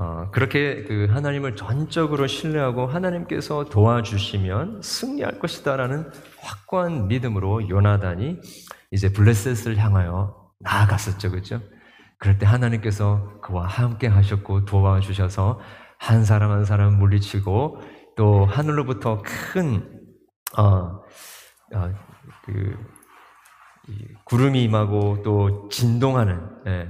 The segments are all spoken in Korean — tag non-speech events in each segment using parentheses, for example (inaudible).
어, 그렇게 그 하나님을 전적으로 신뢰하고 하나님께서 도와주시면 승리할 것이다라는 확고한 믿음으로 요나단이 이제 블레셋을 향하여 나아갔었죠, 그죠? 그럴 때 하나님께서 그와 함께 하셨고 도와주셔서 한 사람 한 사람 물리치고 또 하늘로부터 큰 어, 어, 그 구름이 임하고 또 진동하는 예,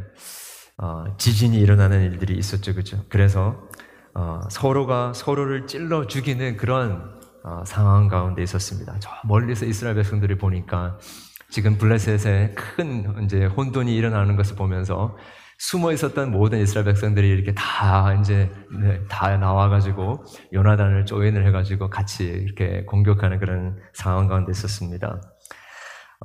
어, 지진이 일어나는 일들이 있었죠, 그죠? 그래서 어, 서로가 서로를 찔러 죽이는 그런 어, 상황 가운데 있었습니다. 저 멀리서 이스라엘 백성들이 보니까 지금 블레셋에 큰 이제 혼돈이 일어나는 것을 보면서 숨어 있었던 모든 이스라엘 백성들이 이렇게 다 이제 네, 다 나와가지고 요나단을 조인을 해가지고 같이 이렇게 공격하는 그런 상황 가운데 있었습니다.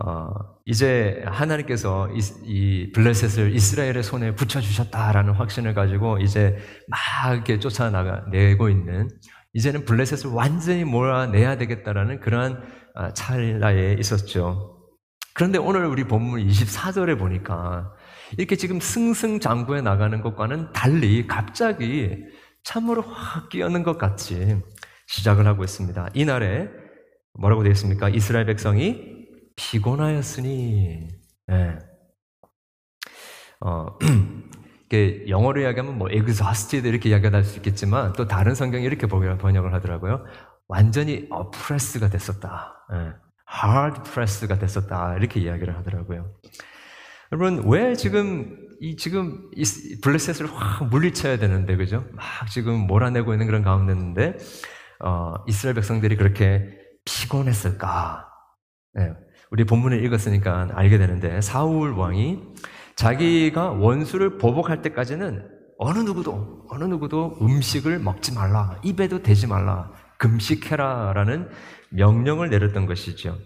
어, 이제 하나님께서 이, 이, 블레셋을 이스라엘의 손에 붙여주셨다라는 확신을 가지고 이제 막 쫓아내고 있는 이제는 블레셋을 완전히 몰아내야 되겠다라는 그러한 아, 찰나에 있었죠. 그런데 오늘 우리 본문 24절에 보니까 이렇게 지금 승승장구해 나가는 것과는 달리 갑자기 참으로 확 끼어는 것 같이 시작을 하고 있습니다. 이날에 뭐라고 되어 있습니까? 이스라엘 백성이 피곤하였으니, 네. 어, (clears throat) 이게 영어로 이야기하면 뭐 exhausted 이렇게 이야기할 수 있겠지만 또 다른 성경이 이렇게 번역을 하더라고요. 완전히 oppress가 됐었다. 네. hard press가 됐었다. 이렇게 이야기를 하더라고요. 여러분, 왜 지금 이 지금 이 블레셋을 확 물리쳐야 되는데, 그죠? 막 지금 몰아내고 있는 그런 가운데인데, 어, 이스라엘 백성들이 그렇게 피곤했을까? 네. 우리 본문을 읽었으니까 알게 되는데 사울 왕이 자기가 원수를 보복할 때까지는 어느 누구도 어느 누구도 음식을 먹지 말라 입에도 대지 말라 금식해라라는 명령을 내렸던 것이죠.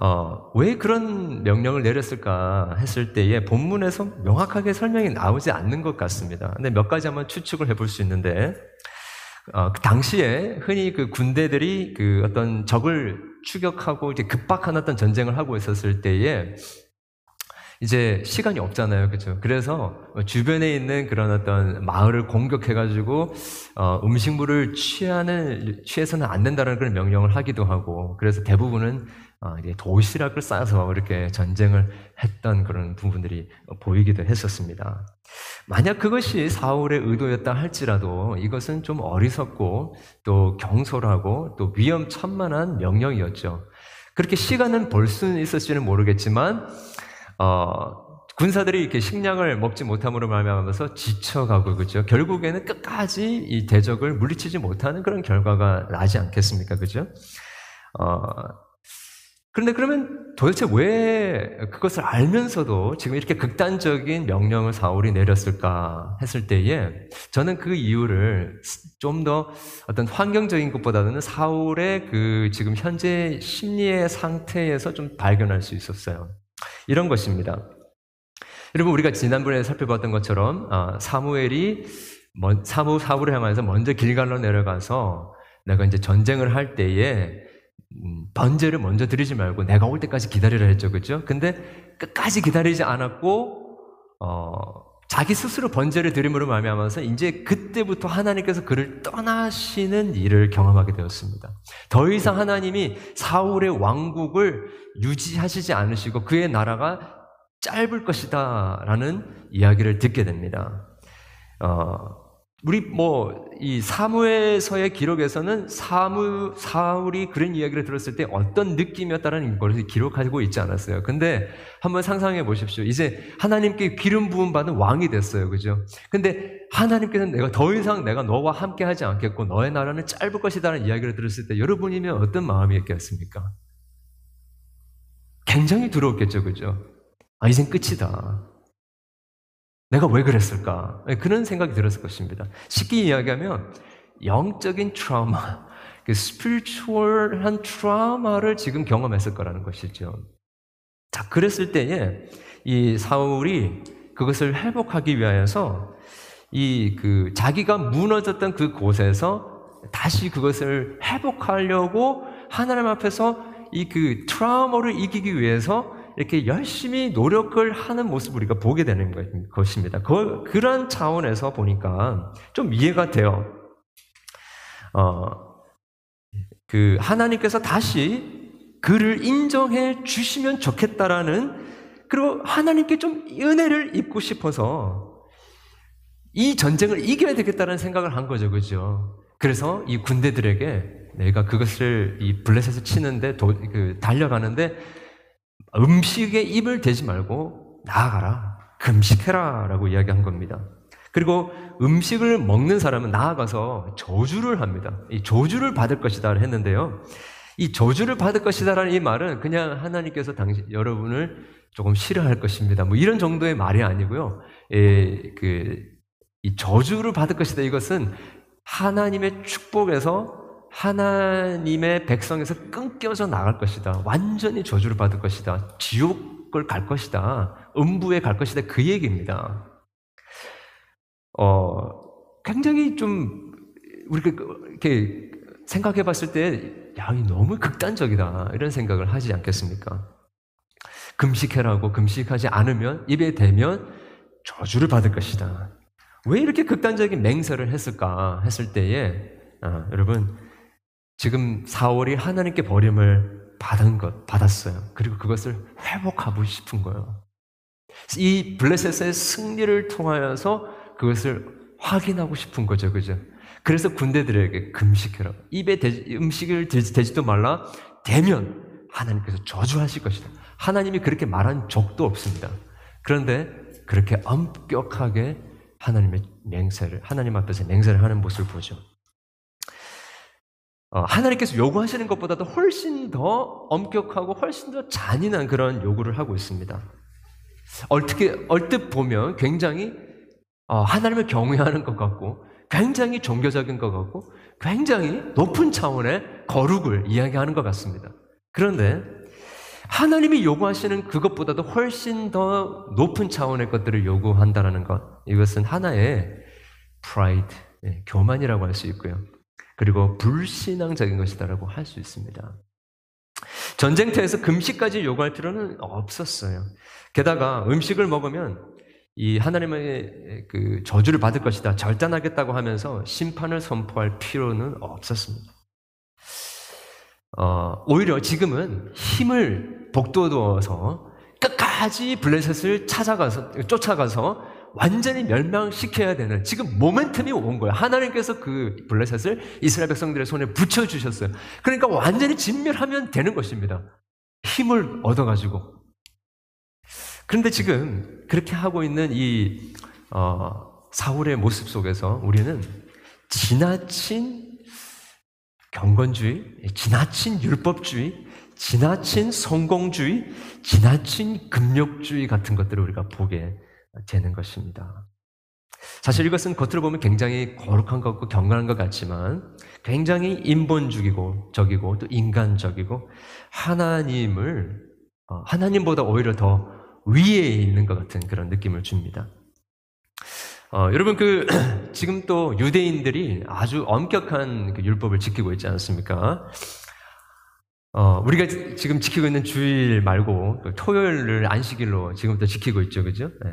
어, 왜 그런 명령을 내렸을까 했을 때에 본문에서 명확하게 설명이 나오지 않는 것 같습니다. 근데 몇 가지 한번 추측을 해볼 수 있는데 어, 그 당시에 흔히 그 군대들이 그 어떤 적을 추격하고 이제 급박한 어떤 전쟁을 하고 있었을 때에 이제 시간이 없잖아요. 그죠? 그래서 주변에 있는 그런 어떤 마을을 공격해 가지고, 어, 음식물을 취하는, 취해서는 안 된다는 그런 명령을 하기도 하고, 그래서 대부분은 어, 이제 도시락을 싸서 이렇게 전쟁을 했던 그런 부분들이 보이기도 했었습니다. 만약 그것이 사울의 의도였다 할지라도 이것은 좀 어리석고 또 경솔하고 또 위험천만한 명령이었죠. 그렇게 시간은 벌 수는 있었지는 모르겠지만 어, 군사들이 이렇게 식량을 먹지 못함으로 말미암아서 지쳐가고 그죠. 결국에는 끝까지 이 대적을 물리치지 못하는 그런 결과가 나지 않겠습니까, 그죠? 어, 그런데 그러면 도대체 왜 그것을 알면서도 지금 이렇게 극단적인 명령을 사울이 내렸을까 했을 때에 저는 그 이유를 좀 더 어떤 환경적인 것보다는 사울의 그 지금 현재 심리의 상태에서 좀 발견할 수 있었어요. 이런 것입니다. 여러분 우리가 지난번에 살펴봤던 것처럼 아, 사무엘이 사무 사울을 향해서 먼저 길갈로 내려가서 내가 이제 전쟁을 할 때에 음, 번제를 먼저 드리지 말고 내가 올 때까지 기다리라 했죠, 그죠? 근데 끝까지 기다리지 않았고 어, 자기 스스로 번제를 드림으로 말미암아서 이제 그때부터 하나님께서 그를 떠나시는 일을 경험하게 되었습니다. 더 이상 하나님이 사울의 왕국을 유지하시지 않으시고 그의 나라가 짧을 것이다라는 이야기를 듣게 됩니다. 어, 우리 뭐 이 사무에서의 기록에서는 사무 사울이 그런 이야기를 들었을 때 어떤 느낌이었다는 것을 기록하고 있지 않았어요. 근데 한번 상상해 보십시오. 이제 하나님께 기름 부음 받은 왕이 됐어요. 그죠? 근데 하나님께서는 내가 더 이상 내가 너와 함께 하지 않겠고 너의 나라는 짧을 것이다라는 이야기를 들었을 때 여러분이면 어떤 마음이었겠습니까? 굉장히 두려웠겠죠. 그죠? 아, 이젠 끝이다. 내가 왜 그랬을까? 네, 그런 생각이 들었을 것입니다. 쉽게 이야기하면 영적인 트라우마, 그 스피리추얼한 트라우마를 지금 경험했을 거라는 것이죠. 자, 그랬을 때에 이 사울이 그것을 회복하기 위하여서 이 그 자기가 무너졌던 그 곳에서 다시 그것을 회복하려고 하나님 앞에서 이 그 트라우마를 이기기 위해서 이렇게 열심히 노력을 하는 모습을 우리가 보게 되는 것입니다. 그, 그런 차원에서 보니까 좀 이해가 돼요. 어, 그 하나님께서 다시 그를 인정해 주시면 좋겠다라는 그리고 하나님께 좀 은혜를 입고 싶어서 이 전쟁을 이겨야 되겠다는 생각을 한 거죠, 그죠? 그래서 이 군대들에게 내가 그것을 이 블레셋을 치는데 도, 그 달려가는데 음식에 입을 대지 말고 나아가라. 금식해라 라고 이야기한 겁니다. 그리고 음식을 먹는 사람은 나아가서 저주를 합니다. 이 저주를 받을 것이다 했는데요. 이 저주를 받을 것이다라는 이 말은 그냥 하나님께서 당신 여러분을 조금 싫어할 것입니다. 뭐 이런 정도의 말이 아니고요. 예, 그이 저주를 받을 것이다. 이것은 하나님의 축복에서 하나님의 백성에서 끊겨져 나갈 것이다. 완전히 저주를 받을 것이다. 지옥을 갈 것이다. 음부에 갈 것이다. 그 얘기입니다. 어, 굉장히 좀, 우리가 이렇게 생각해 봤을 때, 야, 이 너무 극단적이다. 이런 생각을 하지 않겠습니까? 금식해라고 금식하지 않으면, 입에 대면 저주를 받을 것이다. 왜 이렇게 극단적인 맹세를 했을까 했을 때에 아, 여러분 지금 4월이 하나님께 버림을 받은 것 받았어요. 그리고 그것을 회복하고 싶은 거예요. 이 블레셋의 승리를 통하여서 그것을 확인하고 싶은 거죠, 그죠? 그래서 군대들에게 금식해라. 입에 대, 음식을 대지, 도 말라. 대면 하나님께서 저주하실 것이다. 하나님이 그렇게 말한 적도 없습니다. 그런데 그렇게 엄격하게 하나님의 맹세를 하나님 앞에서 맹세를 하는 모습을 보죠. 어, 하나님께서 요구하시는 것보다도 훨씬 더 엄격하고 훨씬 더 잔인한 그런 요구를 하고 있습니다. 어떻게 얼뜻 보면 굉장히 어, 하나님을 경외하는 것 같고 굉장히 종교적인 것 같고 굉장히 높은 차원의 거룩을 이야기하는 것 같습니다. 그런데 하나님이 요구하시는 그것보다도 훨씬 더 높은 차원의 것들을 요구한다는 것. 이것은 하나의 예, 교만이라고 할 수 있고요. 그리고 불신앙적인 것이다라고 할 수 있습니다. 전쟁터에서 금식까지 요구할 필요는 없었어요. 게다가 음식을 먹으면 이 하나님의 그 저주를 받을 것이다, 절단하겠다고 하면서 심판을 선포할 필요는 없었습니다. 어, 오히려 지금은 힘을 복돋워서 끝까지 블레셋을 찾아가서 쫓아가서 완전히 멸망시켜야 되는 지금 모멘텀이 온 거예요. 하나님께서 그 블레셋을 이스라엘 백성들의 손에 붙여 주셨어요. 그러니까 완전히 진멸하면 되는 것입니다. 힘을 얻어 가지고. 그런데 지금 그렇게 하고 있는 이 어, 사울의 모습 속에서 우리는 지나친 경건주의, 지나친 율법주의, 지나친 성공주의, 지나친 금욕주의 같은 것들을 우리가 보게 되는 것입니다. 사실 이것은 겉으로 보면 굉장히 거룩한 것 같고 경건한 것 같지만 굉장히 인본주의고 적이고 또 인간적이고 하나님을 어, 하나님보다 오히려 더 위에 있는 것 같은 그런 느낌을 줍니다. 어, 여러분 그 (clears throat) 지금 또 유대인들이 아주 엄격한 그 율법을 지키고 있지 않습니까? 어, 우리가 지금 지키고 있는 주일 말고 그 토요일을 안식일로 지금부터 지키고 있죠, 그죠? 네.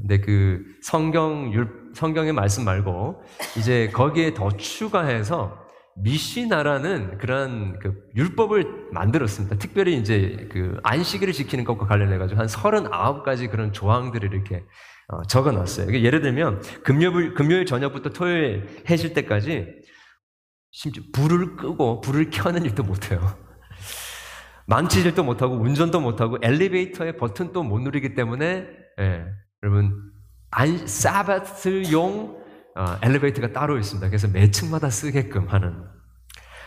근데 그 성경 율 성경의 말씀 말고 이제 거기에 더 추가해서 미시나라는 그런 그 율법을 만들었습니다. 특별히 이제 그 안식일을 지키는 것과 관련해 가지고 한 39가지 그런 조항들을 이렇게 어, 적어 놨어요. 예를 들면 금요일, 금요일 저녁부터 토요일 해질 때까지 심지어 불을 끄고 불을 켜는 일도 못 해요. (laughs) 망치질도 못하고 운전도 못하고 엘리베이터의 버튼도 못 누리기 때문에 예, 여러분 안, 사바트용 어, 엘리베이터가 따로 있습니다. 그래서 매 층마다 쓰게끔 하는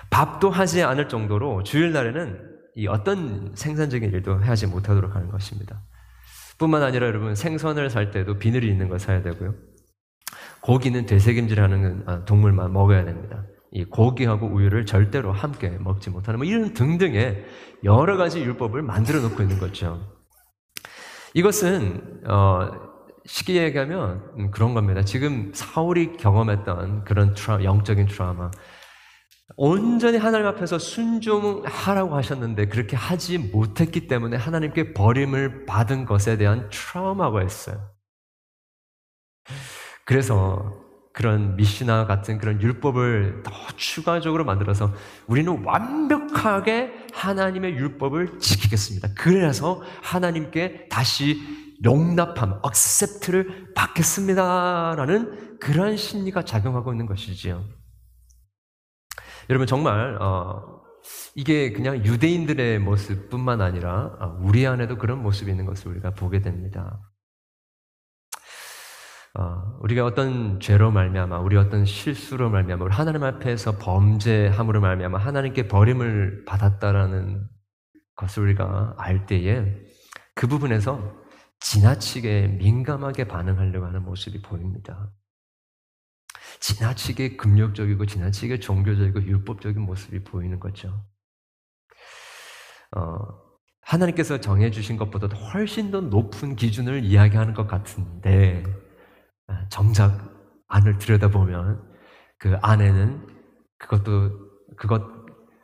밥도 하지 않을 정도로 주일날에는 이 어떤 생산적인 일도 하지 못하도록 하는 것입니다. 뿐만 아니라 여러분 생선을 살 때도 비늘이 있는 걸 사야 되고요. 고기는 되새김질하는 아, 동물만 먹어야 됩니다. 이 고기하고 우유를 절대로 함께 먹지 못하는 뭐 이런 등등의 여러 가지 율법을 만들어 놓고 있는 거죠. 이것은 어, 쉽게 얘기하면 음, 그런 겁니다. 지금 사울이 경험했던 그런 트라, 영적인 트라우마, 온전히 하나님 앞에서 순종하라고 하셨는데 그렇게 하지 못했기 때문에 하나님께 버림을 받은 것에 대한 트라우마가 있어요. 그래서 그런 미시나 같은 그런 율법을 더 추가적으로 만들어서 우리는 완벽하게 하나님의 율법을 지키겠습니다. 그래서 하나님께 다시 용납함, accept를 받겠습니다라는 그러한 심리가 작용하고 있는 것이지요. 여러분 정말 어, 이게 그냥 유대인들의 모습뿐만 아니라 어, 우리 안에도 그런 모습이 있는 것을 우리가 보게 됩니다. 어, 우리가 어떤 죄로 말미암아, 우리 어떤 실수로 말미암아, 우리 하나님 앞에서 범죄함으로 말미암아 하나님께 버림을 받았다라는 것을 우리가 알 때에 그 부분에서 지나치게 민감하게 반응하려고 하는 모습이 보입니다. 지나치게 금욕적이고 지나치게 종교적이고 율법적인 모습이 보이는 거죠. 어, 하나님께서 정해주신 것보다 훨씬 더 높은 기준을 이야기하는 것 같은데 아, 정작 안을 들여다보면 그 안에는 그것도 그것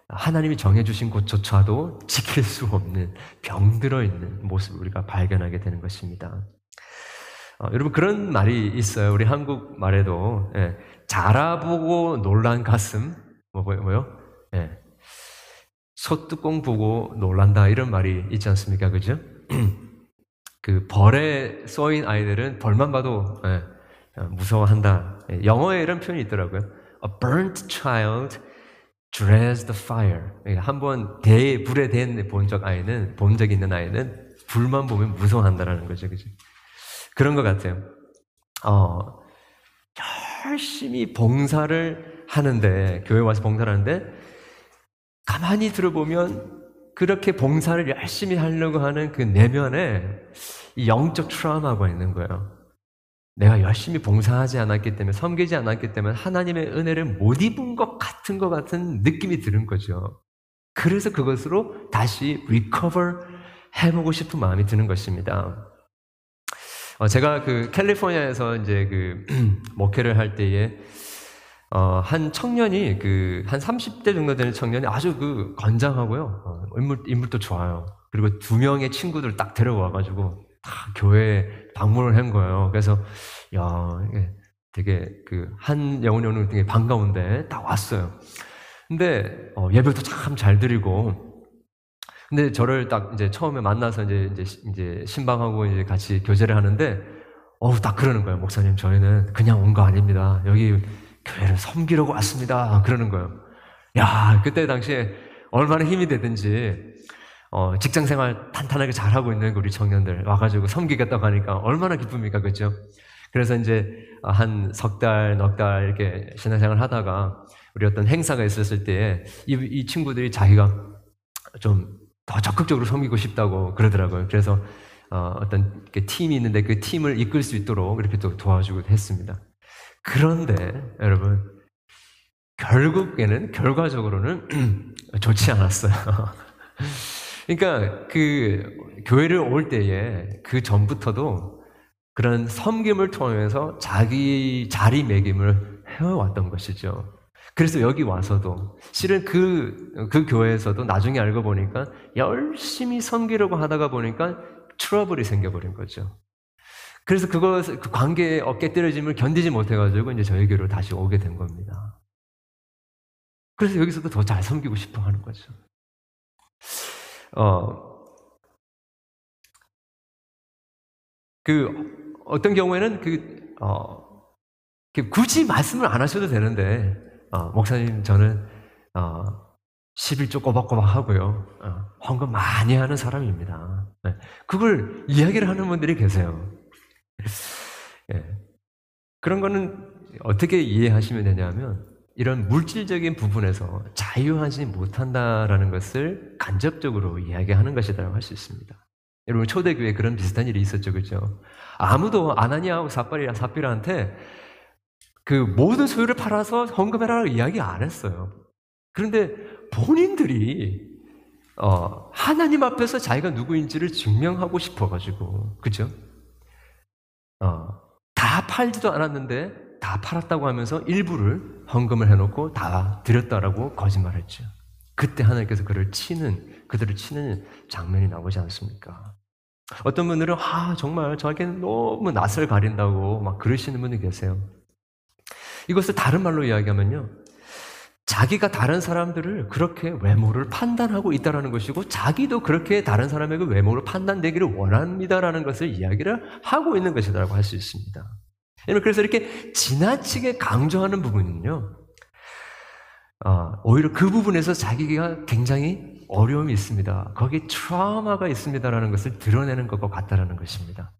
하나님이 정해주신 곳조차도 지킬 수 없는 병들어 있는 모습을 우리가 발견하게 되는 것입니다. 어, 여러분 그런 말이 있어요. 우리 한국 말에도 예, 자라보고 놀란 가슴 뭐 뭐요? 예, 소뚜껑 보고 놀란다 이런 말이 있지 않습니까? 그죠? (clears throat) 그 벌에 쏘인 아이들은 벌만 봐도 예, 어, 무서워한다. 예, 영어에 이런 표현이 있더라고요. A burnt child dreads the fire. 예, 한번 대 불에 댄본적 아이는 본 적 있는 아이는 불만 보면 무서워한다라는 거죠, 그죠? 그런 것 같아요. 어, 열심히 봉사를 하는데, 교회 와서 봉사를 하는데, 가만히 들어보면 그렇게 봉사를 열심히 하려고 하는 그 내면에 이 영적 트라우마가 있는 거예요. 내가 열심히 봉사하지 않았기 때문에, 섬기지 않았기 때문에 하나님의 은혜를 못 입은 것 같은 것 같은 느낌이 드는 거죠. 그래서 그것으로 다시 recover 해보고 싶은 마음이 드는 것입니다. 어, 제가 그 캘리포니아에서 이제 그 (clears throat) 목회를 할 때에 어, 한 청년이 그 한 30대 정도 되는 청년이 아주 그 건장하고요. 어, 인물 인물도 좋아요. 그리고 두 명의 친구들 딱 데려와 가지고 다 교회 방문을 한 거예요. 그래서 야, 되게 그 한 영혼이 오는 되게 반가운데 딱 왔어요. 근데 어, 예배도 참 잘 드리고 근데 저를 딱 이제 처음에 만나서 이제 이제, 이제 신방하고 이제 같이 교제를 하는데 어우 딱 그러는 거예요. 목사님 저희는 그냥 온 거 아닙니다. 여기 교회를 섬기려고 왔습니다. 그러는 거예요. 야 그때 당시에 얼마나 힘이 되든지 어, 직장 생활 탄탄하게 잘하고 있는 우리 청년들 와가지고 섬기겠다고 하니까 얼마나 기쁩니까, 그죠? 그래서 이제 한 석 달, 넉 달 이렇게 신앙생활 하다가 우리 어떤 행사가 있었을 때 이, 이 친구들이 자기가 좀 더 적극적으로 섬기고 싶다고 그러더라고요. 그래서 어, 떤 팀이 있는데 그 팀을 이끌 수 있도록 이렇게 또 도와주고 했습니다. 그런데 여러분 결국에는 결과적으로는 (clears throat) 좋지 않았어요. (laughs) 그러니까 그 교회를 올 때에 그 전부터도 그런 섬김을 통해서 자기 자리매김을 해왔던 것이죠. 그래서 여기 와서도 실은 그, 그 교회에서도 나중에 알고 보니까 열심히 섬기려고 하다가 보니까 트러블이 생겨버린 거죠. 그래서 그것, 그 관계의 어깨 떨어짐을 견디지 못해가지고 이제 저희 교회로 다시 오게 된 겁니다. 그래서 여기서도 더 잘 섬기고 싶어 하는 거죠. 어, 그, 어떤 경우에는 그, 어, 굳이 말씀을 안 하셔도 되는데, 어, 목사님 저는 어, 11조 꼬박꼬박 하고요. 어, 헌금 많이 하는 사람입니다. 네. 그걸 이야기를 하는 분들이 계세요. 네. 그런 거는 어떻게 이해하시면 되냐면 이런 물질적인 부분에서 자유하지 못한다라는 것을 간접적으로 이야기하는 것이라고 할 수 있습니다. 여러분 초대교회 그런 비슷한 일이 있었죠, 그죠? 아무도 아나니아하고 사파리라 사피라한테 그 모든 소유를 팔아서 헌금해라라고 이야기 안 했어요. 그런데 본인들이 어, 하나님 앞에서 자기가 누구인지를 증명하고 싶어가지고, 그죠? 어, 다 팔지도 않았는데 다 팔았다고 하면서 일부를 헌금을 해놓고 다 드렸다라고 거짓말했죠. 그때 하나님께서 그를 치는 그들을 치는 장면이 나오지 않습니까? 어떤 분들은 아 정말 저에게는 너무 낯을 가린다고 막 그러시는 분이 계세요. 이것을 다른 말로 이야기하면요. 자기가 다른 사람들을 그렇게 외모를 판단하고 있다라는 것이고 자기도 그렇게 다른 사람에게 외모를 판단되기를 원합니다라는 것을 이야기를 하고 있는 것이라고 할 수 있습니다. 그래서 이렇게 지나치게 강조하는 부분은요. 어, 오히려 그 부분에서 자기가 굉장히 어려움이 있습니다. 거기에 트라우마가 있습니다라는 것을 드러내는 것과 같다라는 것입니다.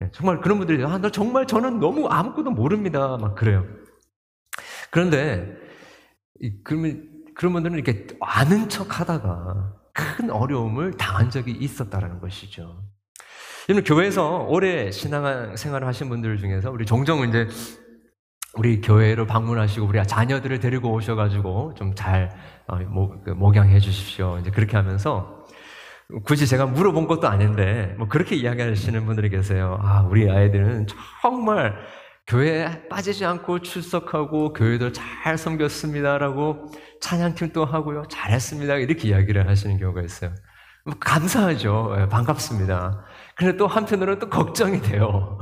네, 정말 그런 분들이 아, 나 정말 저는 너무 아무것도 모릅니다. 막 그래요. 그런데 그러면 그런 분들은 이렇게 아는 척 하다가 큰 어려움을 당한 적이 있었다라는 것이죠. 여러분, 교회에서 오래 신앙 생활을 하신 분들 중에서 우리 종종 이제 우리 교회로 방문하시고 우리 자녀들을 데리고 오셔가지고 좀잘 어, 그 목양해 주십시오. 이제 그렇게 하면서 굳이 제가 물어본 것도 아닌데 뭐 그렇게 이야기하시는 분들이 계세요. 아 우리 아이들은 정말 교회에 빠지지 않고 출석하고 교회도 잘 섬겼습니다라고 찬양팀도 하고요. 잘했습니다. 이렇게 이야기를 하시는 경우가 있어요. 뭐 감사하죠. 예, 반갑습니다. 그런데 또 한편으로는 또 걱정이 돼요.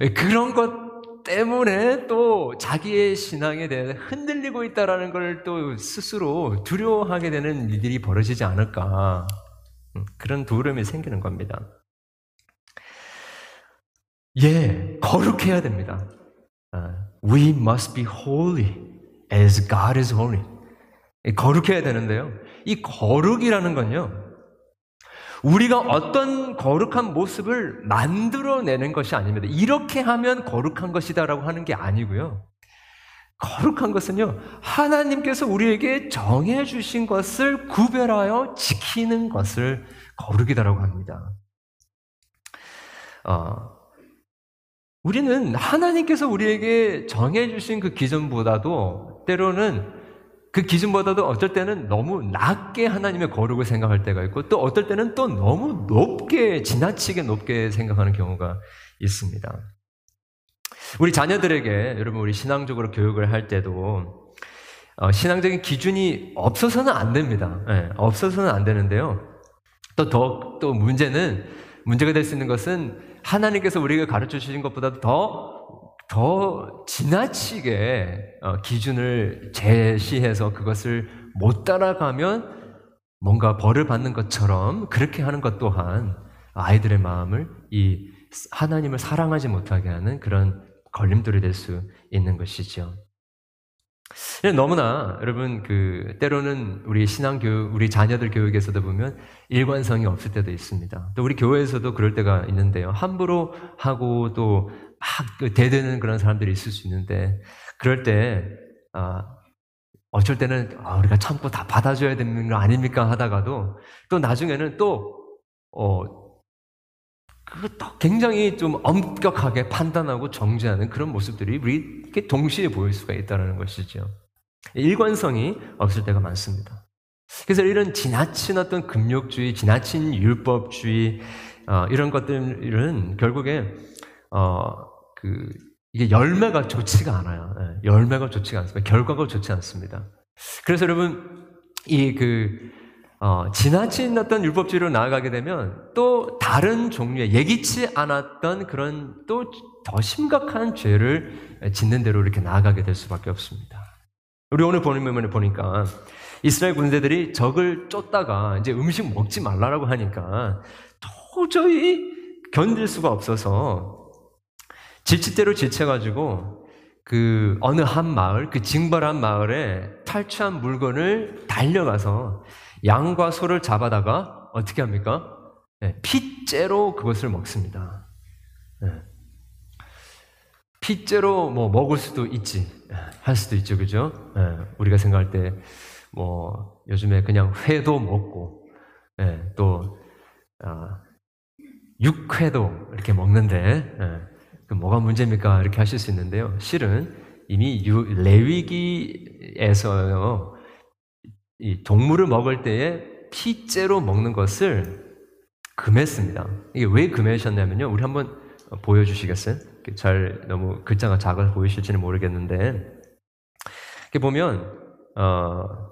예, 그런 것 때문에 또 자기의 신앙에 대해 흔들리고 있다라는 걸 또 스스로 두려워하게 되는 일들이 벌어지지 않을까. 음, 그런 두려움이 생기는 겁니다. 예, 거룩해야 됩니다. 아, we must be holy as God is holy. 거룩해야 되는데요. 이 거룩이라는 건요. 우리가 어떤 거룩한 모습을 만들어내는 것이 아닙니다. 이렇게 하면 거룩한 것이다라고 하는 게 아니고요. 거룩한 것은요, 하나님께서 우리에게 정해주신 것을 구별하여 지키는 것을 거룩이다라고 합니다. 어, 우리는 하나님께서 우리에게 정해주신 그 기준보다도 때로는 그 기준보다도 어떨 때는 너무 낮게 하나님의 거룩을 생각할 때가 있고 또 어떨 때는 또 너무 높게 지나치게 높게 생각하는 경우가 있습니다. 우리 자녀들에게 여러분 우리 신앙적으로 교육을 할 때도 어, 신앙적인 기준이 없어서는 안 됩니다. 네, 없어서는 안 되는데요. 또더또 문제는 문제가 될 수 있는 것은 하나님께서 우리에게 가르쳐 주신 것보다 더 더 지나치게 어, 기준을 제시해서 그것을 못 따라가면 뭔가 벌을 받는 것처럼 그렇게 하는 것 또한 아이들의 마음을 이 하나님을 사랑하지 못하게 하는 그런 걸림돌이 될 수 있는 것이죠. 너무나 여러분 그 때로는 우리 신앙 교육, 우리 자녀들 교육에서도 보면 일관성이 없을 때도 있습니다. 또 우리 교회에서도 그럴 때가 있는데요. 함부로 하고 또 막그 대드는 그런 사람들이 있을 수 있는데 그럴 때 아, 어쩔 때는 아, 우리가 참고 다 받아줘야 되는 거 아닙니까 하다가도 또 나중에는 또 어, 그또 굉장히 좀 엄격하게 판단하고 정죄하는 그런 모습들이 우리 이렇게 동시에 보일 수가 있다는 것이죠. 일관성이 없을 때가 많습니다. 그래서 이런 지나친 어떤 금욕주의, 지나친 율법주의 어, 이런 것들은 결국에 어, 그 이게 열매가 좋지가 않아요. 예, 열매가 좋지가 않습니다. 결과가 좋지 않습니다. 그래서 여러분 이그 어, 지나친 어떤 율법주의로 나아가게 되면 또 다른 종류의 예기치 않았던 그런 또 더 심각한 죄를 짓는 대로 이렇게 나아가게 될 수밖에 없습니다. 우리 오늘 본문에 보니까 이스라엘 군대들이 적을 쫓다가 이제 음식 먹지 말라라고 하니까 도저히 견딜 수가 없어서 지치대로 지쳐가지고 그 어느 한 마을, 그 징벌한 마을에 탈취한 물건을 달려가서 양과 소를 잡아다가 어떻게 합니까? 네, 핏째로 그것을 먹습니다. 네. 핏째로 뭐 먹을 수도 있지, 할 수도 있죠, 그죠? 네, 우리가 생각할 때 뭐 요즘에 그냥 회도 먹고 네, 또 아, 육회도 이렇게 먹는데 네, 그 뭐가 문제입니까? 이렇게 하실 수 있는데요. 실은 이미 레위기에서요, 이 동물을 먹을 때에 피째로 먹는 것을 금했습니다. 이게 왜 금했셨냐면요. 우리 한번 보여주시겠어요? 잘 너무 글자가 작아 보이실지는 모르겠는데 이렇게 보면 어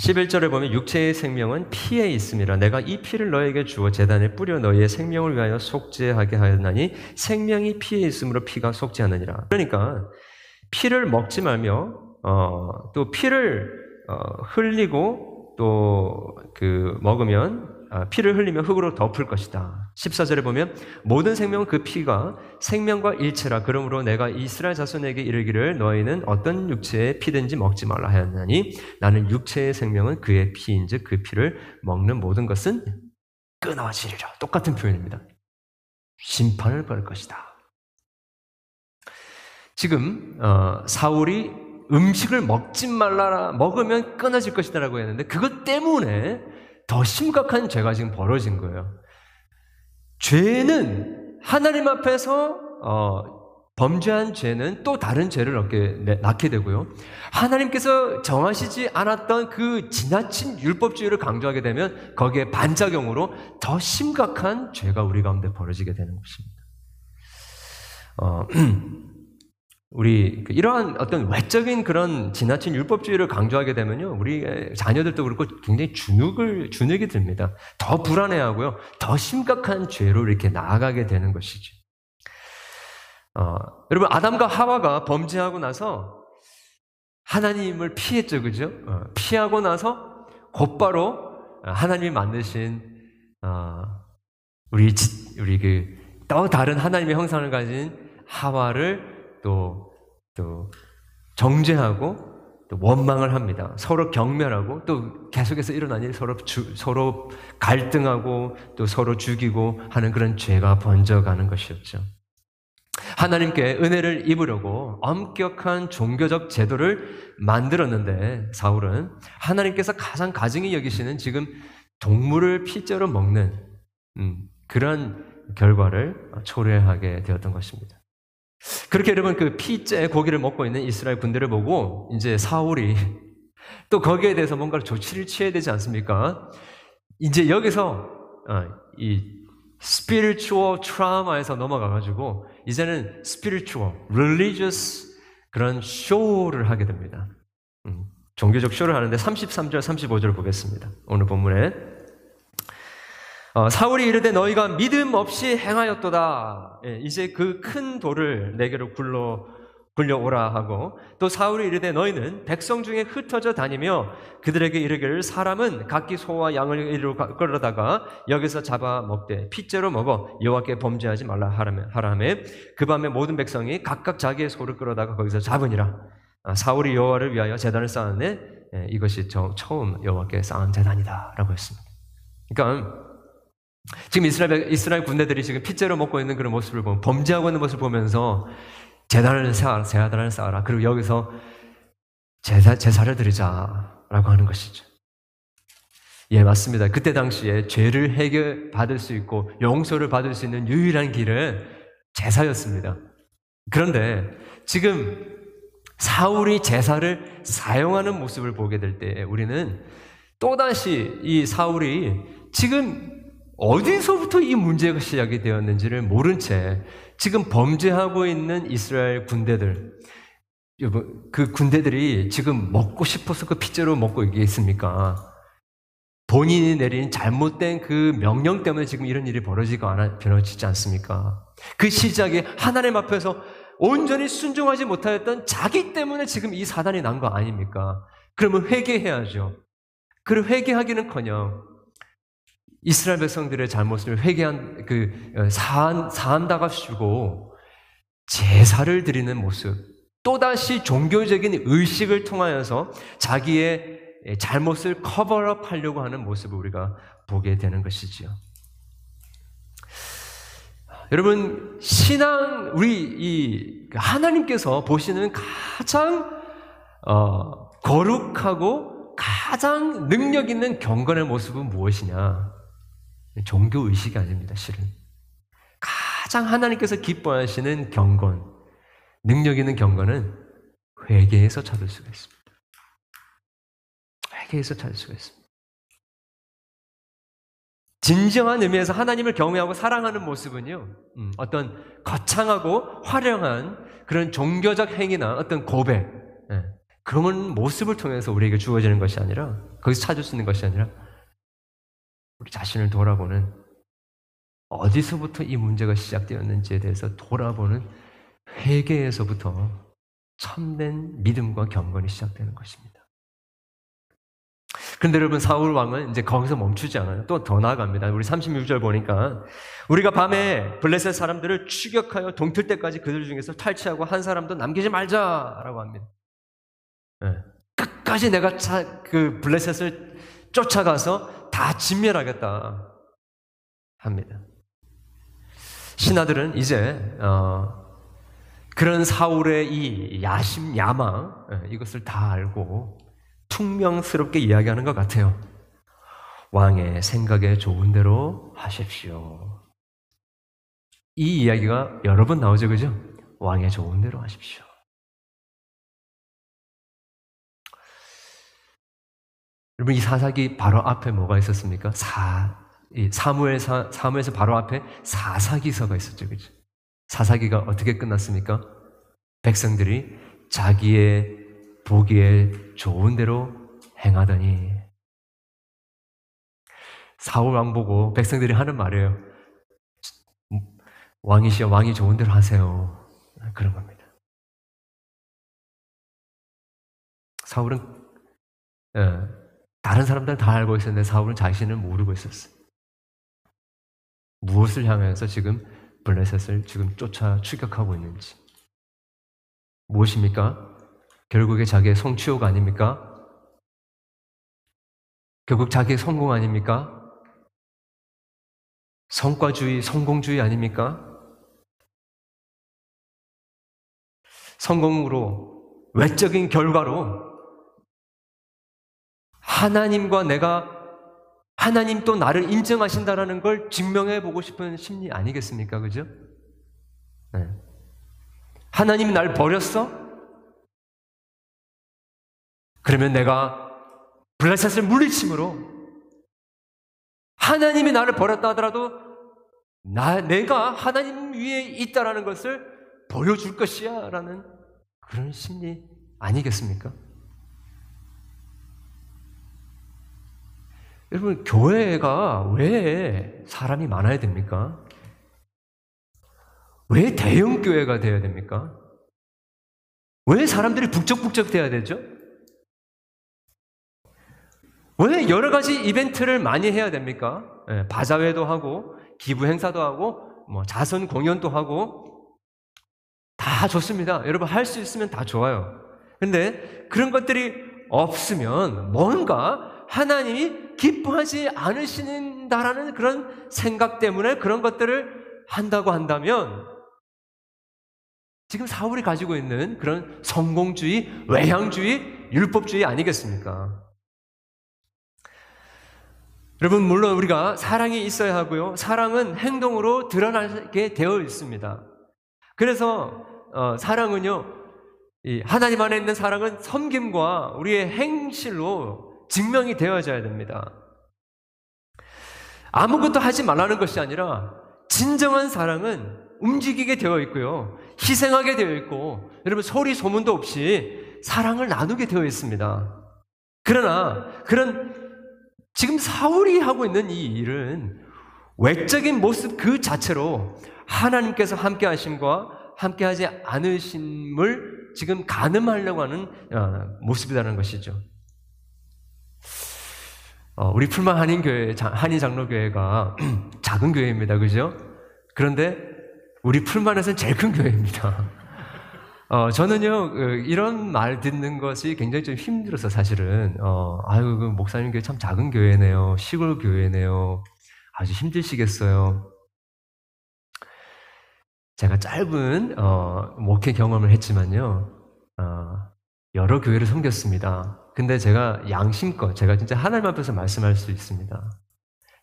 11절에 보면 육체의 생명은 피에 있음이라 내가 이 피를 너에게 주어 재단에 뿌려 너희의 생명을 위하여 속죄하게 하였나니 생명이 피에 있으므로 피가 속죄하느니라. 그러니까 피를 먹지 말며 어, 또 피를 어, 흘리고 또 그 먹으면 아, 피를 흘리면 흙으로 덮을 것이다. 14절에 보면 모든 생명은 그 피가 생명과 일체라 그러므로 내가 이스라엘 자손에게 이르기를 너희는 어떤 육체의 피든지 먹지 말라 하였나니 나는 육체의 생명은 그의 피인즉 그 피를 먹는 모든 것은 끊어지리라. 똑같은 표현입니다. 심판을 받을 것이다. 지금 어, 사울이 음식을 먹지 말라라 먹으면 끊어질 것이다라고 했는데 그것 때문에 더 심각한 죄가 지금 벌어진 거예요. 죄는 하나님 앞에서 어, 범죄한 죄는 또 다른 죄를 얻게, 낳게 되고요. 하나님께서 정하시지 않았던 그 지나친 율법주의를 강조하게 되면 거기에 반작용으로 더 심각한 죄가 우리 가운데 벌어지게 되는 것입니다. 어, (clears throat) 우리 그 이러한 어떤 외적인 그런 지나친 율법주의를 강조하게 되면요, 우리 자녀들도 그렇고 굉장히 주눅을 주눅이 듭니다. 더 불안해하고요, 더 심각한 죄로 이렇게 나아가게 되는 것이죠. 어, 여러분 아담과 하와가 범죄하고 나서 하나님을 피했죠, 그죠? 어, 피하고 나서 곧바로 하나님이 만드신 어, 우리 우리 그 또 다른 하나님의 형상을 가진 하와를 또, 또 정죄하고 또 원망을 합니다. 서로 경멸하고 또 계속해서 일어난 일 서로 주, 서로 갈등하고 또 서로 죽이고 하는 그런 죄가 번져가는 것이었죠. 하나님께 은혜를 입으려고 엄격한 종교적 제도를 만들었는데 사울은 하나님께서 가장 가증히 여기시는 지금 동물을 피자로 먹는 음, 그런 결과를 초래하게 되었던 것입니다. 그렇게 여러분 그 피째 고기를 먹고 있는 이스라엘 군대를 보고 이제 사울이 (laughs) 또 거기에 대해서 뭔가 조치를 취해야 되지 않습니까? 이제 여기서 어, 이 spiritual trauma에서 넘어가 가지고 이제는 spiritual, religious 그런 쇼를 하게 됩니다. 음, 종교적 쇼를 하는데 33절, 35절 보겠습니다. 오늘 본문에 어, 사울이 이르되 너희가 믿음 없이 행하였도다. 예, 이제 그 큰 돌을 내게로 굴러 굴려오라 하고 또 사울이 이르되 너희는 백성 중에 흩어져 다니며 그들에게 이르기를 사람은 각기 소와 양을 이리로 끌어다가 여기서 잡아 먹되 핏째로 먹어 여호와께 범죄하지 말라 하라매 그 밤에 모든 백성이 각각 자기의 소를 끌어다가 거기서 잡으니라 아, 사울이 여호와를 위하여 재단을 쌓았네 예, 이것이 처음 여호와께 쌓은 재단이다라고 했습니다. 그러니까 지금 이스라엘, 이스라엘 군대들이 지금 핏째로 먹고 있는 그런 모습을 보면, 범죄하고 있는 모습을 보면서 재단을 쌓아라, 재단을 쌓아라. 그리고 여기서 제사, 제사를 드리자라고 하는 것이죠. 예, 맞습니다. 그때 당시에 죄를 해결받을 수 있고 용서를 받을 수 있는 유일한 길은 제사였습니다. 그런데 지금 사울이 제사를 사용하는 모습을 보게 될 때 우리는 또다시 이 사울이 지금 어디서부터 이 문제가 시작이 되었는지를 모른 채 지금 범죄하고 있는 이스라엘 군대들, 그 군대들이 지금 먹고 싶어서 그 핏째로 먹고 있겠습니까? 본인이 내린 잘못된 그 명령 때문에 지금 이런 일이 벌어지고 않아, 벌어지지 않습니까? 그 시작이 하나님 앞에서 온전히 순종하지 못하였던 자기 때문에 지금 이 사단이 난 거 아닙니까? 그러면 회개해야죠. 그리고 회개하기는 커녕 이스라엘 백성들의 잘못을 회개한 그 어, 사한 사한다가시고 제사를 드리는 모습, 또다시 종교적인 의식을 통하여서 자기의 잘못을 커버업 하려고 하는 모습을 우리가 보게 되는 것이지요. 여러분, 신앙, 우리 이 하나님께서 보시는 가장 어, 거룩하고 가장 능력 있는 경건의 모습은 무엇이냐? 종교 의식이 아닙니다, 실은. 가장 하나님께서 기뻐하시는 경건, 능력 있는 경건은 회개에서 찾을 수가 있습니다. 회개에서 찾을 수가 있습니다. 진정한 의미에서 하나님을 경외하고 사랑하는 모습은요, 음, 어떤 거창하고 화려한 그런 종교적 행위나 어떤 고백, 예, 그런 모습을 통해서 우리에게 주어지는 것이 아니라, 거기서 찾을 수 있는 것이 아니라, 우리 자신을 돌아보는 어디서부터 이 문제가 시작되었는지에 대해서 돌아보는 회개에서부터 참된 믿음과 경건이 시작되는 것입니다. 그런데 여러분 사울 왕은 이제 거기서 멈추지 않아요. 또 더 나아갑니다. 우리 36절 보니까 우리가 밤에 블레셋 사람들을 추격하여 동틀 때까지 그들 중에서 탈취하고 한 사람도 남기지 말자라고 합니다. 네. 끝까지 내가 차, 그 블레셋을 쫓아가서 다 진멸하겠다 합니다. 신하들은 이제 어, 그런 사울의 이 야심 야망 예, 이것을 다 알고 퉁명스럽게 이야기하는 것 같아요. 왕의 생각에 좋은 대로 하십시오. 이 이야기가 여러 번 나오죠, 그죠? 왕의 좋은 대로 하십시오. 여러분 이 사사기 바로 앞에 뭐가 있었습니까? 사, 이 사무엘 사, 사무엘서 바로 앞에 사사기서가 있었죠, 그죠? 사사기가 어떻게 끝났습니까? 백성들이 자기의 보기에 좋은 대로 행하더니 사울 왕 보고 백성들이 하는 말이에요. 왕이시여 왕이 좋은 대로 하세요. 그런 겁니다. 사울은 예, 다른 사람들은 다 알고 있었는데 사울은 자신은 모르고 있었어요. 무엇을 향해서 지금 블레셋을 지금 쫓아 추격하고 있는지. 무엇입니까? 결국에 자기의 성취욕 아닙니까? 결국 자기의 성공 아닙니까? 성과주의, 성공주의 아닙니까? 성공으로, 외적인 결과로 하나님과 내가 하나님 또 나를 인정하신다라는 걸 증명해 보고 싶은 심리 아니겠습니까? 그죠? 네. 하나님이 날 버렸어? 그러면 내가 블레셋을 물리침으로 하나님이 나를 버렸다 하더라도 나, 내가 하나님 위에 있다라는 것을 보여줄 것이야 라는 그런 심리 아니겠습니까? 여러분, 교회가 왜 사람이 많아야 됩니까? 왜 대형교회가 되어야 됩니까? 왜 사람들이 북적북적 돼야 되죠? 왜 여러 가지 이벤트를 많이 해야 됩니까? 예, 바자회도 하고 기부 행사도 하고 뭐 자선 공연도 하고 다 좋습니다. 여러분 할 수 있으면 다 좋아요. 근데 그런 것들이 없으면 뭔가 하나님이 기뻐하지 않으신다라는 그런 생각 때문에 그런 것들을 한다고 한다면 지금 사울이 가지고 있는 그런 성공주의, 외향주의, 율법주의 아니겠습니까? 여러분, 물론 우리가 사랑이 있어야 하고요. 사랑은 행동으로 드러나게 되어 있습니다. 그래서, 어, 사랑은요, 하나님 안에 있는 사랑은 섬김과 우리의 행실로 증명이 되어져야 됩니다. 아무것도 하지 말라는 것이 아니라, 진정한 사랑은 움직이게 되어 있고요. 희생하게 되어 있고, 여러분, 소리 소문도 없이 사랑을 나누게 되어 있습니다. 그러나, 그런 지금 사울이 하고 있는 이 일은 외적인 모습 그 자체로 하나님께서 함께 하심과 함께 하지 않으심을 지금 가늠하려고 하는 어, 모습이라는 것이죠. 어, 우리 풀만 한인교회, 한인 장로교회가 (clears throat) 작은 교회입니다. 그죠? 그런데 우리 풀만에서는 제일 큰 교회입니다. (laughs) 어, 저는요, 그, 이런 말 듣는 것이 굉장히 좀 힘들어서 사실은, 어, 아유, 그 목사님 교회 참 작은 교회네요. 시골 교회네요. 아주 힘드시겠어요. 제가 짧은, 어, 목회 경험을 했지만요, 어, 여러 교회를 섬겼습니다. 근데 제가 양심껏, 제가 진짜 하나님 앞에서 말씀할 수 있습니다.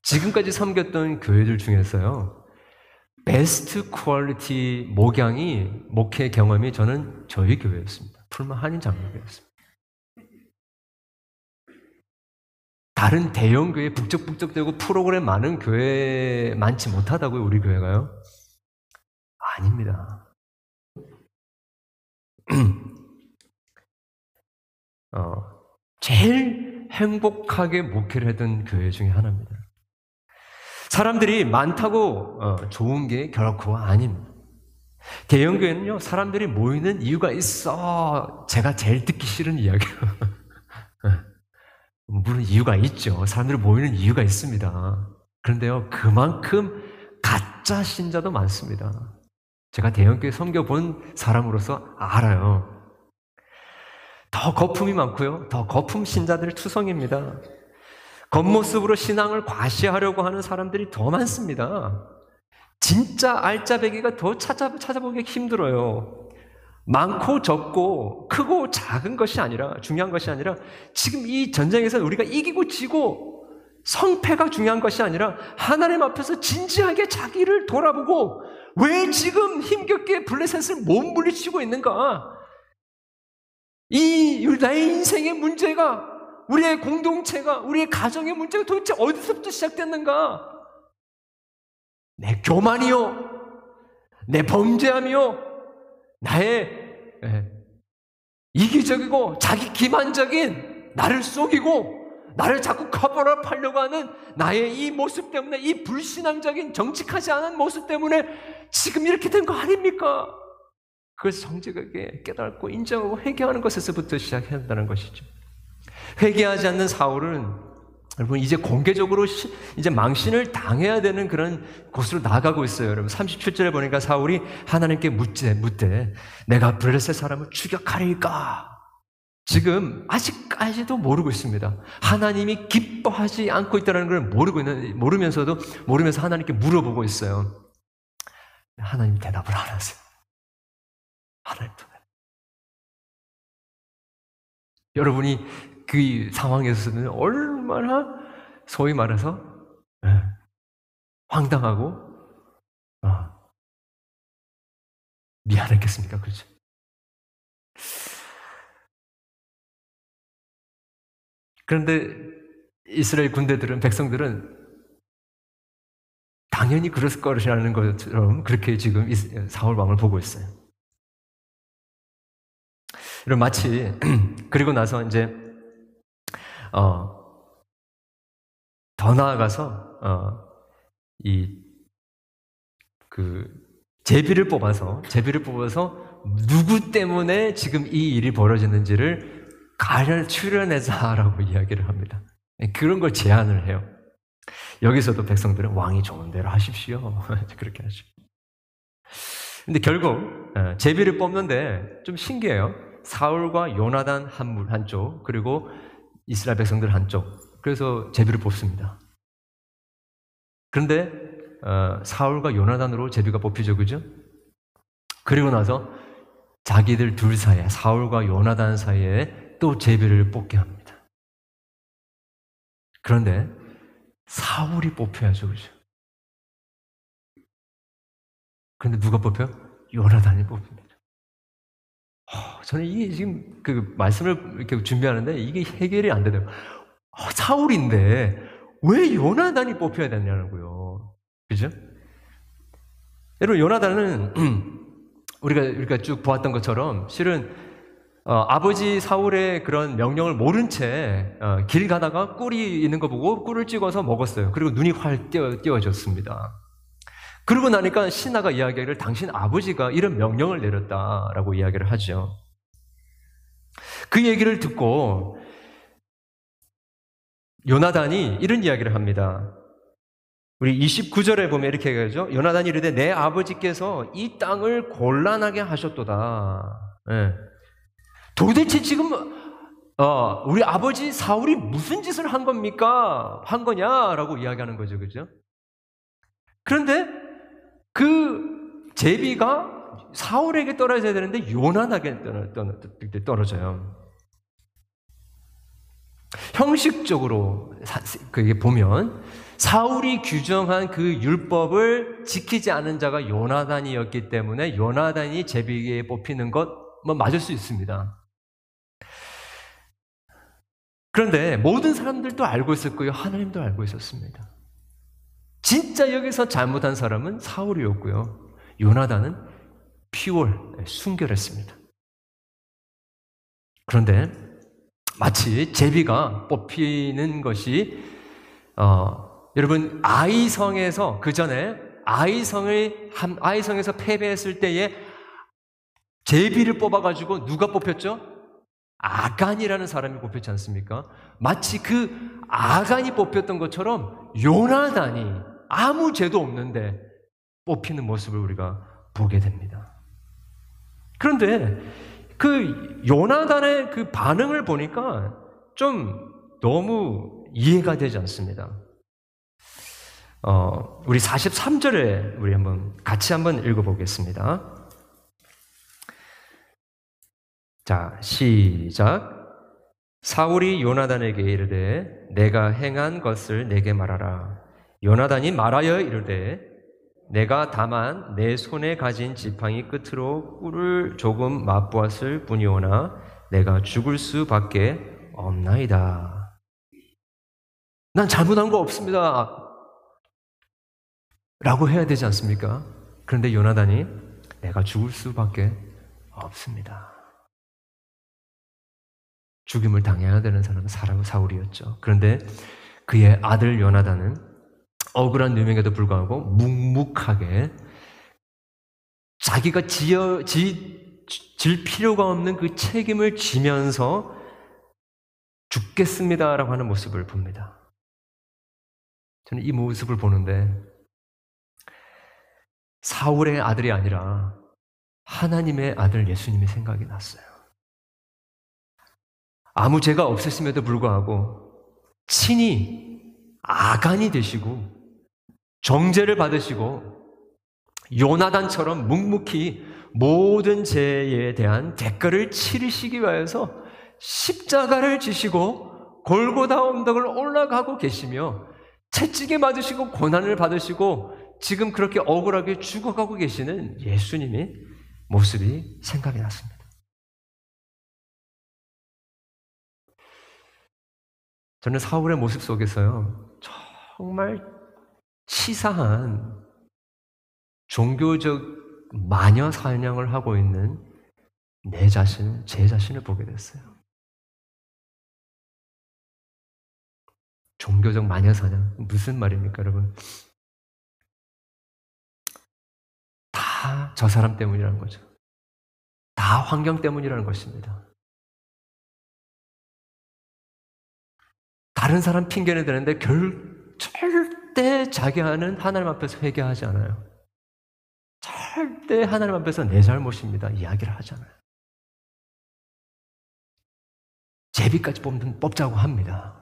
지금까지 섬겼던 교회들 중에서요, best quality 목양이 목회 경험이 저는 저희 교회였습니다. 풀만 한인 장로교였습니다. 다른 대형 교회 북적북적되고 프로그램 많은 교회 많지 못하다고요, 우리 교회가요? 아닙니다. (clears throat) 어, 제일 행복하게 목회를 했던 교회 중에 하나입니다. 사람들이 많다고 어, 좋은 게 결코 아닙니다. 대형 교회는요, 사람들이 모이는 이유가 있어. 제가 제일 듣기 싫은 이야기예요. (laughs) 물론 이유가 있죠. 사람들이 모이는 이유가 있습니다. 그런데요, 그만큼 가짜 신자도 많습니다. 제가 대형교회 섬겨본 사람으로서 알아요. 더 거품이 많고요. 더 거품 신자들 투성입니다. 겉모습으로 신앙을 과시하려고 하는 사람들이 더 많습니다. 진짜 알짜배기가 더 찾아, 찾아보기 힘들어요. 많고 적고 크고 작은 것이 아니라 중요한 것이 아니라 지금 이 전쟁에서 우리가 이기고 지고 성패가 중요한 것이 아니라 하나님 앞에서 진지하게 자기를 돌아보고 왜 지금 힘겹게 블레셋을 몸부리치고 있는가? 이 나의 인생의 문제가 우리의 공동체가 우리의 가정의 문제가 도대체 어디서부터 시작됐는가? 내 교만이요, 내 범죄함이요, 나의 예, 이기적이고 자기 기만적인 나를 속이고 나를 자꾸 커버업 하려고 하는 나의 이 모습 때문에 이 불신앙적인 정직하지 않은 모습 때문에 지금 이렇게 된 거 아닙니까? 그것을 정직하게 깨닫고 인정하고 회개하는 것에서부터 시작해야 한다는 것이죠. 회개하지 않는 사울은 여러분 이제 공개적으로 시, 이제 망신을 당해야 되는 그런 곳으로 나가고 있어요. 여러분 37절에 보니까 사울이 하나님께 묻재 묻되 내가 브레셋 사람을 추격하리까? 지금 아직까지도 모르고 있습니다. 하나님이 기뻐하지 않고 있다는 걸 모르고 있는 모르면서도 모르면서 하나님께 물어보고 있어요. 하나님 대답을 안 하세요. 하나님도 여러분이 그 상황에서는 얼마나 소위 말해서 네, 황당하고 어, 미안했겠습니까? 그렇죠? 그런데 이스라엘 군대들은 백성들은 당연히 그랬을 것이라는 것처럼 그렇게 지금 사울 왕을 보고 있어요. 그럼 마치 (clears throat) 그리고 나서 이제 어, 더 나아가서 어, 이그 제비를 뽑아서 제비를 뽑아서 누구 때문에 지금 이 일이 벌어졌는지를 가려 출연해자라고 (laughs) 이야기를 합니다. 그런 걸 제안을 해요. 여기서도 백성들은 왕이 좋은 대로 하십시오. (laughs) 그렇게 하죠. 근데 결국 어, 제비를 뽑는데 좀 신기해요. 사울과 요나단 한 한쪽 그리고 이스라엘 백성들 한쪽. 그래서 제비를 뽑습니다. 그런데 어, 사울과 요나단으로 제비가 뽑히죠, 그죠? 그리고 나서 자기들 둘 사이에 사울과 요나단 사이에 또 제비를 뽑게 합니다. 그런데 사울이 뽑혀야죠, 그죠? 그런데 누가 뽑혀? 요나단이 뽑힙니다. 저는 이게 지금 그 말씀을 이렇게 준비하는데 이게 해결이 안 되네요. 어, 사울인데 왜 요나단이 뽑혀야 되냐고요. 그죠? 여러분, 요나단은 (clears throat) 우리가, 우리가 쭉 보았던 것처럼 실은 어, 아버지 사울의 그런 명령을 모른 채길 어, 가다가 꿀이 있는 거 보고 꿀을 찍어서 먹었어요. 그리고 눈이 활 띄어, 띄어졌습니다. 그러고 나니까 신하가 이야기를 당신 아버지가 이런 명령을 내렸다라고 이야기를 하죠. 그 얘기를 듣고 요나단이 이런 이야기를 합니다. 우리 29절에 보면 이렇게 얘기하죠. 요나단이 이르되 내 아버지께서 이 땅을 곤란하게 하셨도다. 네. 도대체 지금 어, 우리 아버지 사울이 무슨 짓을 한 겁니까? 한 거냐라고 이야기하는 거죠, 그죠? 그런데 그 제비가 사울에게 떨어져야 되는데 요나에게 떨어져요. 형식적으로 그게 보면 사울이 규정한 그 율법을 지키지 않은 자가 요나단이었기 때문에 요나단이 제비에 뽑히는 것 뭐 맞을 수 있습니다. 그런데 모든 사람들도 알고 있었고요. 하나님도 알고 있었습니다. 진짜 여기서 잘못한 사람은 사울이었고요. 요나단은 피월, 순결했습니다. 그런데 마치 제비가 뽑히는 것이 어, 여러분 아이성에서 그 전에 아이성을 아이성에서 패배했을 때에 제비를 뽑아가지고 누가 뽑혔죠? 아간이라는 사람이 뽑혔지 않습니까? 마치 그 아간이 뽑혔던 것처럼 요나단이 아무 죄도 없는데 뽑히는 모습을 우리가 보게 됩니다. 그런데 그 요나단의 그 반응을 보니까 좀 너무 이해가 되지 않습니다. 어, 우리 43절에 우리 한번 같이 한번 읽어보겠습니다. 자, 시작. 사울이 요나단에게 이르되 내가 행한 것을 내게 말하라. 요나단이 말하여 이르되 내가 다만 내 손에 가진 지팡이 끝으로 꿀을 조금 맛보았을 뿐이오나 내가 죽을 수밖에 없나이다. 난 잘못한 거 없습니다. 라고 해야 되지 않습니까? 그런데 요나단이 내가 죽을 수밖에 없습니다. 죽임을 당해야 되는 사람은 사람 사울이었죠. 그런데 그의 아들 요나단은 억울한 누명에도 불구하고 묵묵하게 자기가 지어, 지, 질 필요가 없는 그 책임을 지면서 죽겠습니다라고 하는 모습을 봅니다. 저는 이 모습을 보는데 사울의 아들이 아니라 하나님의 아들 예수님이 생각이 났어요. 아무 죄가 없으심에도 불구하고 친히 아간이 되시고 정죄를 받으시고 요나단처럼 묵묵히 모든 죄에 대한 대가를 치르시기 위해서 십자가를 지시고 골고다 언덕을 올라가고 계시며 채찍에 맞으시고 고난을 받으시고 지금 그렇게 억울하게 죽어가고 계시는 예수님의 모습이 생각이 났습니다. 저는 사울의 모습 속에서요, 정말 치사한 종교적 마녀 사냥을 하고 있는 내 자신, 제 자신을 보게 됐어요. 종교적 마녀 사냥. 무슨 말입니까, 여러분? 다 저 사람 때문이라는 거죠. 다 환경 때문이라는 것입니다. 다른 사람 핑계는 되는데 결, 절대 자기 하는 하나님 앞에서 회개하지 않아요. 절대 하나님 앞에서 내 잘못입니다. 이야기를 하잖아요. 제비까지 뽑는, 뽑자고 합니다.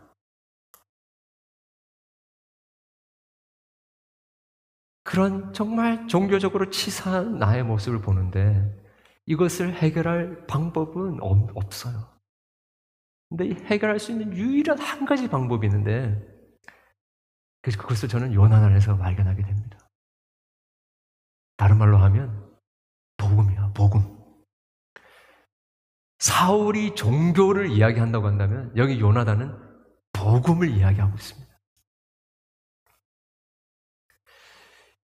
그런 정말 종교적으로 치사한 나의 모습을 보는데 이것을 해결할 방법은 없어요. 근데 해결할 수 있는 유일한 한 가지 방법이 있는데 그래서 그것을 저는 요난 안에서 발견하게 됩니다. 다른 말로 하면 복음이야, 복음. 사울이 종교를 이야기한다고 한다면 여기 요나단은 복음을 이야기하고 있습니다.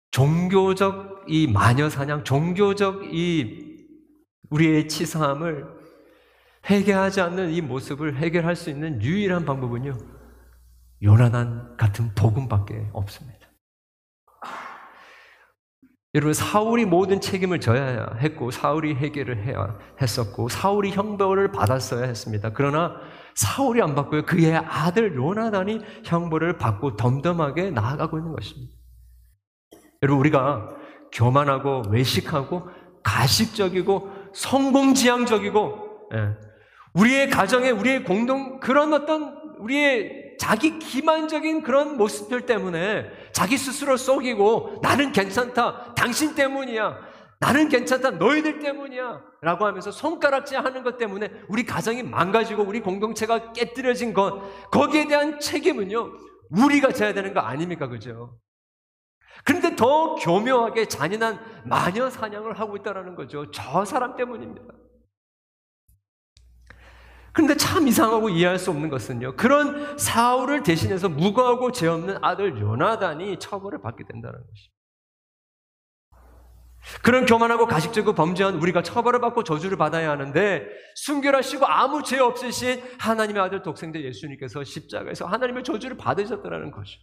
종교적 이 마녀 사냥, 종교적 이 우리의 치사함을 회개하지 않는 이 모습을 해결할 수 있는 유일한 방법은요, 요나단 같은 복음밖에 없습니다. 여러분, 사울이 모든 책임을 져야 했고, 사울이 해결을 해야 했었고, 사울이 형벌을 받았어야 했습니다. 그러나 사울이 안 받고요, 그의 아들 요나단이 형벌을 받고 덤덤하게 나아가고 있는 것입니다. 여러분, 우리가 교만하고 외식하고 가식적이고 성공지향적이고, 예, 우리의 가정에 우리의 공동 그런 어떤 우리의 자기 기만적인 그런 모습들 때문에 자기 스스로 속이고 나는 괜찮다. 당신 때문이야. 나는 괜찮다. 너희들 때문이야. 라고 하면서 손가락질 하는 것 때문에 우리 가정이 망가지고 우리 공동체가 깨뜨려진 것, 거기에 대한 책임은요, 우리가 져야 되는 거 아닙니까? 그죠? 그런데 더 교묘하게 잔인한 마녀 사냥을 하고 있다는 거죠. 저 사람 때문입니다. 그런데 참 이상하고 이해할 수 없는 것은요. 그런 사울을 대신해서 무고하고 죄 없는 아들 요나단이 처벌을 받게 된다는 것입니다. 그런 교만하고 가식적이고 범죄한 우리가 처벌을 받고 저주를 받아야 하는데 순결하시고 아무 죄 없으신 하나님의 아들 독생자 예수님께서 십자가에서 하나님의 저주를 받으셨다는 거죠.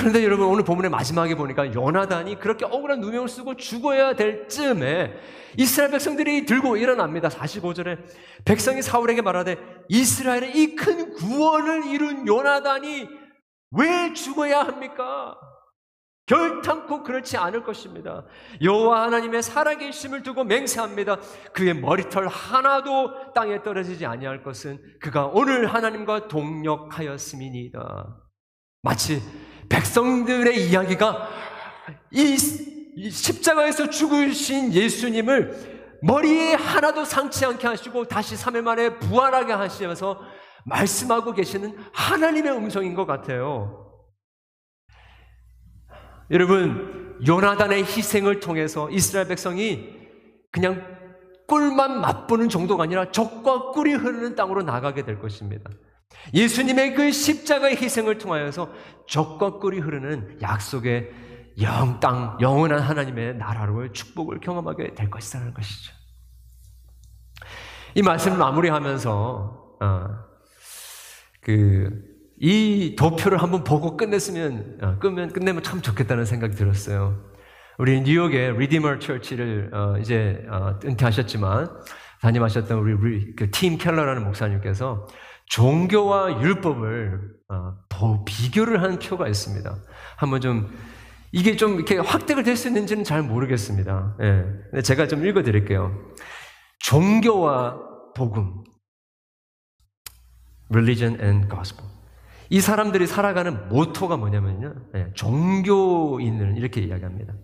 그런데 여러분 오늘 본문의 마지막에 보니까 요나단이 그렇게 억울한 누명을 쓰고 죽어야 될 쯤에 이스라엘 백성들이 들고 일어납니다. 45절에 백성이 사울에게 말하되 이스라엘의 이 큰 구원을 이룬 요나단이 왜 죽어야 합니까? 결탄코 그렇지 않을 것입니다. 여호와 하나님의 살아계심을 두고 맹세합니다. 그의 머리털 하나도 땅에 떨어지지 아니할 것은 그가 오늘 하나님과 동력하였음이니이다. 마치 백성들의 이야기가 이, 십자가에서 죽으신 예수님을 머리에 하나도 상치 않게 하시고 다시 3일 만에 부활하게 하시면서 말씀하고 계시는 하나님의 음성인 것 같아요. 여러분, 요나단의 희생을 통해서 이스라엘 백성이 그냥 꿀만 맛보는 정도가 아니라 적과 꿀이 흐르는 땅으로 나가게 될 것입니다. 예수님의 그 십자가의 희생을 통하여서 꿀이 흐르는 약속의 영 땅, 영원한 하나님의 나라로의 축복을 경험하게 될 것이라는 것이죠. 이 말씀을 마무리하면서 어, 그이 도표를 한번 보고 끝냈으면, 어, 끝면, 끝내면 참 좋겠다는 생각이 들었어요. 우리 뉴욕의 리디머 처치를 어, 이제 어, 은퇴하셨지만 담임하셨던 우리 그 팀 켈러라는 목사님께서 종교와 율법을 어, 비교를 한 표가 있습니다. 한번 좀 이게 좀 이렇게 확대가 될 수 있는지는 잘 모르겠습니다. 예. 제가 좀 읽어드릴게요. 종교와 복음, religion and gospel. 이 사람들이 살아가는 모토가 뭐냐면요. 네, 종교인을 이렇게 이야기합니다.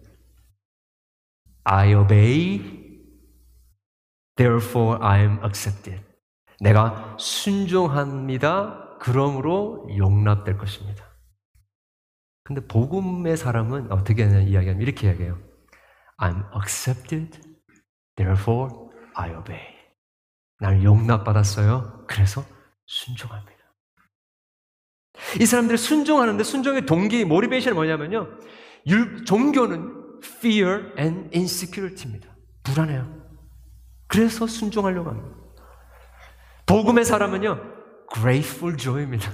I obey, therefore I am accepted. 내가 순종합니다. 그러므로 용납될 것입니다. 근데 복음의 사람은 어떻게 이야기하면 이렇게 이야기해요. I'm accepted, therefore I obey. 날 용납받았어요. 그래서 순종합니다. 이 사람들이 순종하는데 순종의 동기, 모리베이션이 뭐냐면요. 종교는 fear and insecurity입니다. 불안해요. 그래서 순종하려고 합니다. 복음의 사람은요, grateful joy입니다.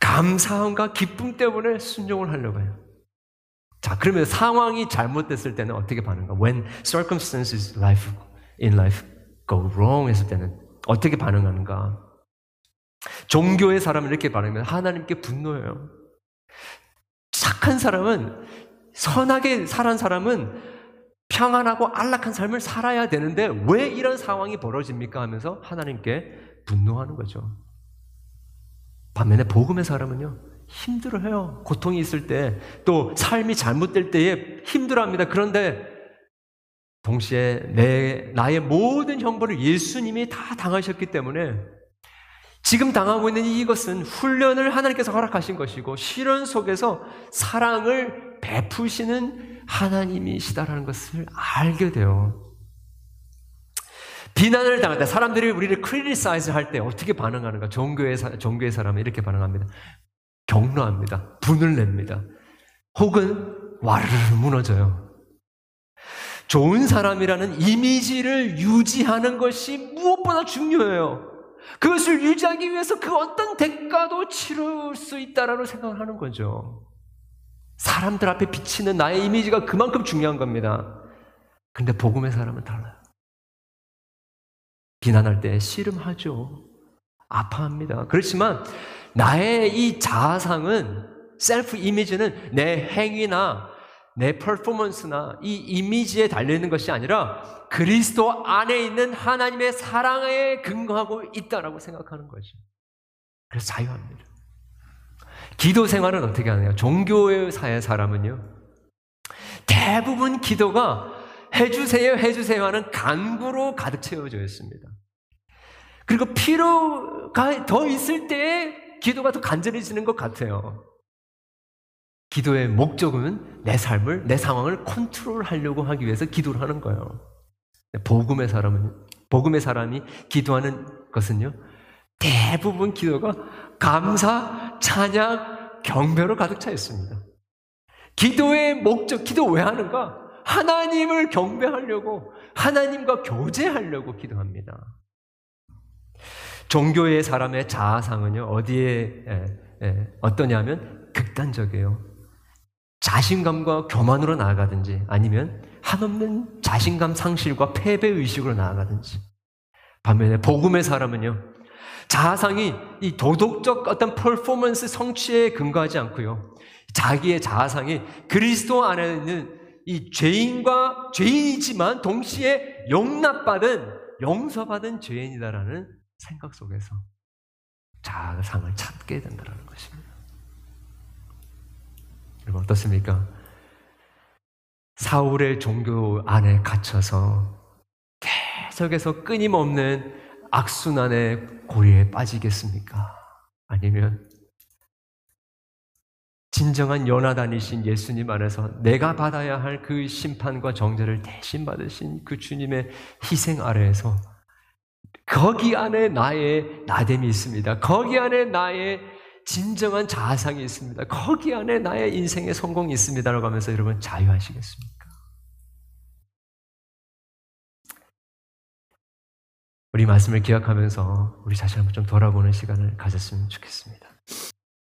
감사함과 기쁨 때문에 순종을 하려고 해요. 자, 그러면 상황이 잘못됐을 때는 어떻게 반응가? When circumstances life, in life go wrong 했을 때는 어떻게 반응하는가? 종교의 사람은 이렇게 말하면 하나님께 분노해요. 착한 사람은 선하게 살한 사람은 평안하고 안락한 삶을 살아야 되는데 왜 이런 상황이 벌어집니까 하면서 하나님께 분노하는 거죠. 반면에 복음의 사람은요. 힘들어해요. 고통이 있을 때, 또 삶이 잘못될 때에 힘들어합니다. 그런데 동시에 내 나의 모든 형벌을 예수님이 다 당하셨기 때문에 지금 당하고 있는 이것은 훈련을 하나님께서 허락하신 것이고 실현 속에서 사랑을 베푸시는 하나님이시다라는 것을 알게 돼요. 비난을 당할 때 사람들이 우리를 criticize 할 때 어떻게 반응하는가? 종교의 사, 종교의 사람은 이렇게 반응합니다. 격노합니다. 분을 냅니다. 혹은 와르르 무너져요. 좋은 사람이라는 이미지를 유지하는 것이 무엇보다 중요해요. 그것을 유지하기 위해서 그 어떤 대가도 치를 수 있다라고 생각을 하는 거죠. 사람들 앞에 비치는 나의 이미지가 그만큼 중요한 겁니다. 근데 복음의 사람은 달라요. 비난할 때 씨름하죠. 아파합니다. 그렇지만 나의 이 자아상은 셀프 이미지는 내 행위나 내 퍼포먼스나 이 이미지에 달려있는 것이 아니라 그리스도 안에 있는 하나님의 사랑에 근거하고 있다라고 생각하는 거죠. 그래서 자유합니다. 기도 생활은 어떻게 하느냐? 종교의 사회 사람은요. 대부분 기도가 해주세요, 해주세요 하는 간구로 가득 채워져 있습니다. 그리고 필요가 더 있을 때 기도가 더 간절해지는 것 같아요. 기도의 목적은 내 삶을, 내 상황을 컨트롤 하려고 하기 위해서 기도를 하는 거예요. 복음의 사람은 복음의 사람이 기도하는 것은요, 대부분 기도가 감사, 찬양, 경배로 가득 차 있습니다. 기도의 목적, 기도 왜 하는가? 하나님을 경배하려고, 하나님과 교제하려고 기도합니다. 종교의 사람의 자아상은요, 어디에, 에, 에, 어떠냐면 극단적이에요. 자신감과 교만으로 나아가든지 아니면 한없는 자신감 상실과 패배 의식으로 나아가든지. 반면에 복음의 사람은요, 자아상이 이 도덕적 어떤 퍼포먼스 성취에 근거하지 않고요. 자기의 자아상이 그리스도 안에 있는 이 죄인과 죄인이지만 동시에 용납받은 용서받은 죄인이다라는 생각 속에서 자아상을 찾게 된다는 것입니다. 여러분 어떻습니까? 사울의 종교 안에 갇혀서 계속해서 끊임없는 악순환의 고리에 빠지겠습니까? 아니면 진정한 연하단이신 예수님 안에서 내가 받아야 할 그 심판과 정죄를 대신 받으신 그 주님의 희생 아래에서 거기 안에 나의 나됨이 있습니다. 거기 안에 나의 진정한 자아상이 있습니다. 거기 안에 나의 인생의 성공이 있습니다라고 하면서 여러분 자유하시겠습니까? 우리 말씀을 기억하면서 우리 자신을 좀 돌아보는 시간을 가졌으면 좋겠습니다.